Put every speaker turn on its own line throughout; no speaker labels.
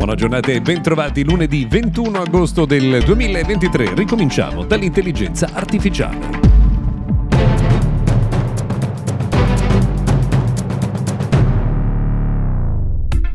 Buona giornata e bentrovati lunedì 21 agosto del 2023. Ricominciamo dall'intelligenza artificiale.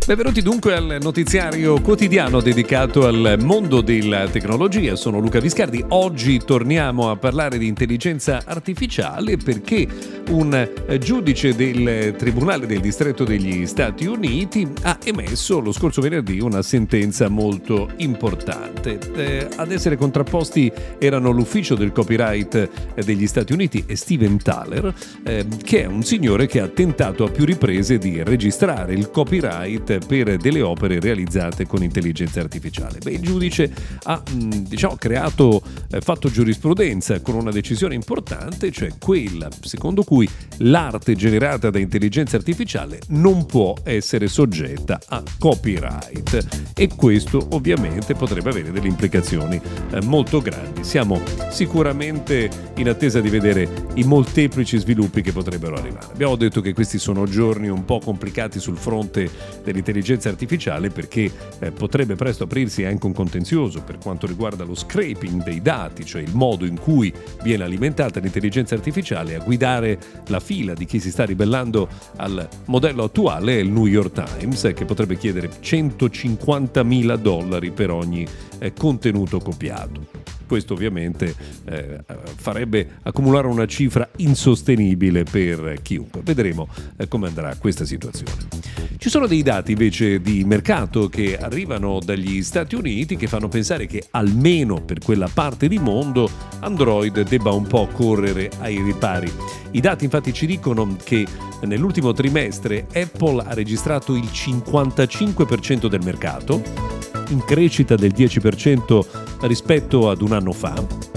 Benvenuti dunque al notiziario quotidiano dedicato al mondo della tecnologia. Sono Luca Viscardi. Oggi torniamo a parlare di intelligenza artificiale perché un giudice del Tribunale del Distretto degli Stati Uniti ha emesso lo scorso venerdì una sentenza molto importante. Eh, ad essere contrapposti erano l'ufficio del copyright degli Stati Uniti e Steven Thaler, eh, che è un signore che ha tentato a più riprese di registrare il copyright per delle opere realizzate con intelligenza artificiale. Beh, il giudice ha diciamo, creato, eh, fatto giurisprudenza con una decisione importante, cioè quella secondo cui l'arte generata da intelligenza artificiale non può essere soggetta a copyright e questo ovviamente potrebbe avere delle implicazioni eh, molto grandi. Siamo sicuramente in attesa di vedere i molteplici sviluppi che potrebbero arrivare. Abbiamo detto che questi sono giorni un po' complicati sul fronte dell'intelligenza dell'intelligenza artificiale perché eh, potrebbe presto aprirsi anche un contenzioso per quanto riguarda lo scraping dei dati, cioè il modo in cui viene alimentata l'intelligenza artificiale a guidare la fila di chi si sta ribellando al modello attuale il New York Times che potrebbe chiedere 150 mila dollari per ogni eh, contenuto copiato. Questo ovviamente eh, farebbe accumulare una cifra insostenibile per chiunque. Vedremo eh, come andrà questa situazione. Ci sono dei dati invece di mercato che arrivano dagli Stati Uniti che fanno pensare che almeno per quella parte di mondo Android debba un po' correre ai ripari. I dati infatti ci dicono che nell'ultimo trimestre Apple ha registrato il 55% del mercato, in crescita del 10% rispetto ad un anno fa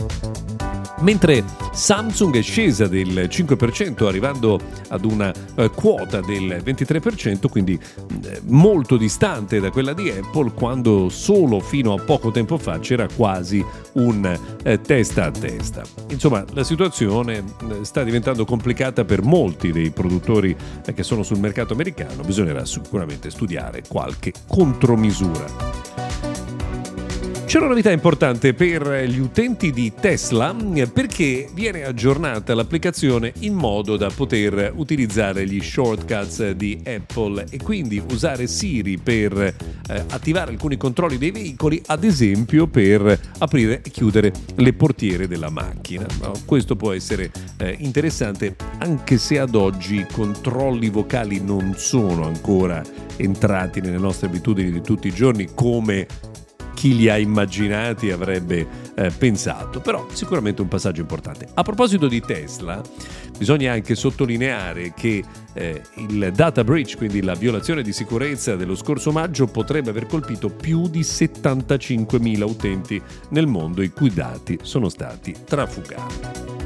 mentre Samsung è scesa del 5% arrivando ad una eh, quota del 23%, quindi eh, molto distante da quella di Apple quando solo fino a poco tempo fa c'era quasi un eh, testa a testa. Insomma, la situazione eh, sta diventando complicata per molti dei produttori eh, che sono sul mercato americano, bisognerà sicuramente studiare qualche contromisura. C'è una novità importante per gli utenti di Tesla perché viene aggiornata l'applicazione in modo da poter utilizzare gli shortcuts di Apple e quindi usare Siri per eh, attivare alcuni controlli dei veicoli, ad esempio per aprire e chiudere le portiere della macchina. No? Questo può essere eh, interessante anche se ad oggi i controlli vocali non sono ancora entrati nelle nostre abitudini di tutti i giorni come chi li ha immaginati avrebbe eh, pensato, però sicuramente un passaggio importante. A proposito di Tesla, bisogna anche sottolineare che eh, il data breach, quindi la violazione di sicurezza dello scorso maggio, potrebbe aver colpito più di 75.000 utenti nel mondo i cui dati sono stati trafugati.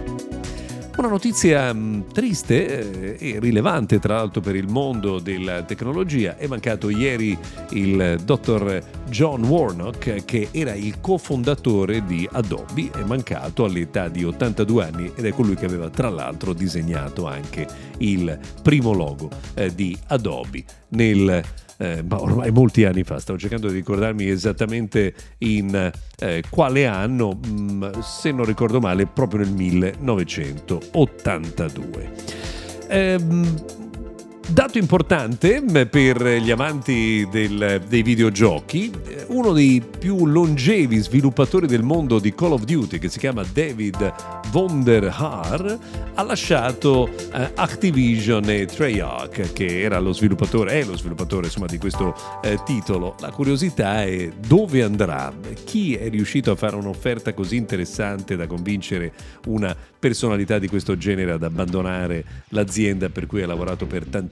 Una notizia mm, triste eh, e rilevante tra l'altro per il mondo della tecnologia. È mancato ieri il dottor John Warnock che era il cofondatore di Adobe, è mancato all'età di 82 anni ed è colui che aveva tra l'altro disegnato anche il primo logo eh, di Adobe nel eh, ma ormai molti anni fa, stavo cercando di ricordarmi esattamente in eh, quale anno, se non ricordo male, proprio nel 1982. Ehm, Dato importante per gli amanti del, dei videogiochi, uno dei più longevi sviluppatori del mondo di Call of Duty, che si chiama David Vonderhaar, ha lasciato eh, Activision e Treyarch, che era lo sviluppatore, è lo sviluppatore insomma, di questo eh, titolo. La curiosità è dove andrà, chi è riuscito a fare un'offerta così interessante da convincere una personalità di questo genere ad abbandonare l'azienda per cui ha lavorato per tanti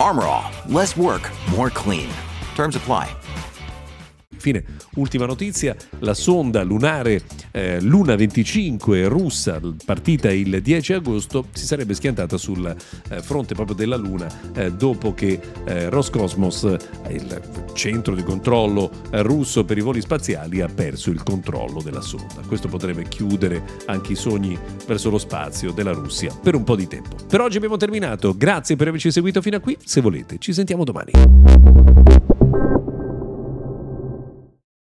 Armorall, less work, more clean. Terms apply.
Infine, ultima notizia, la sonda lunare eh, Luna 25 russa, partita il 10 agosto, si sarebbe schiantata sul eh, fronte proprio della Luna eh, dopo che eh, Roscosmos, il centro di controllo eh, russo per i voli spaziali, ha perso il controllo della sonda. Questo potrebbe chiudere anche i sogni verso lo spazio della Russia per un po' di tempo. Per oggi abbiamo terminato, grazie per averci seguito fino a qui, se volete ci sentiamo domani.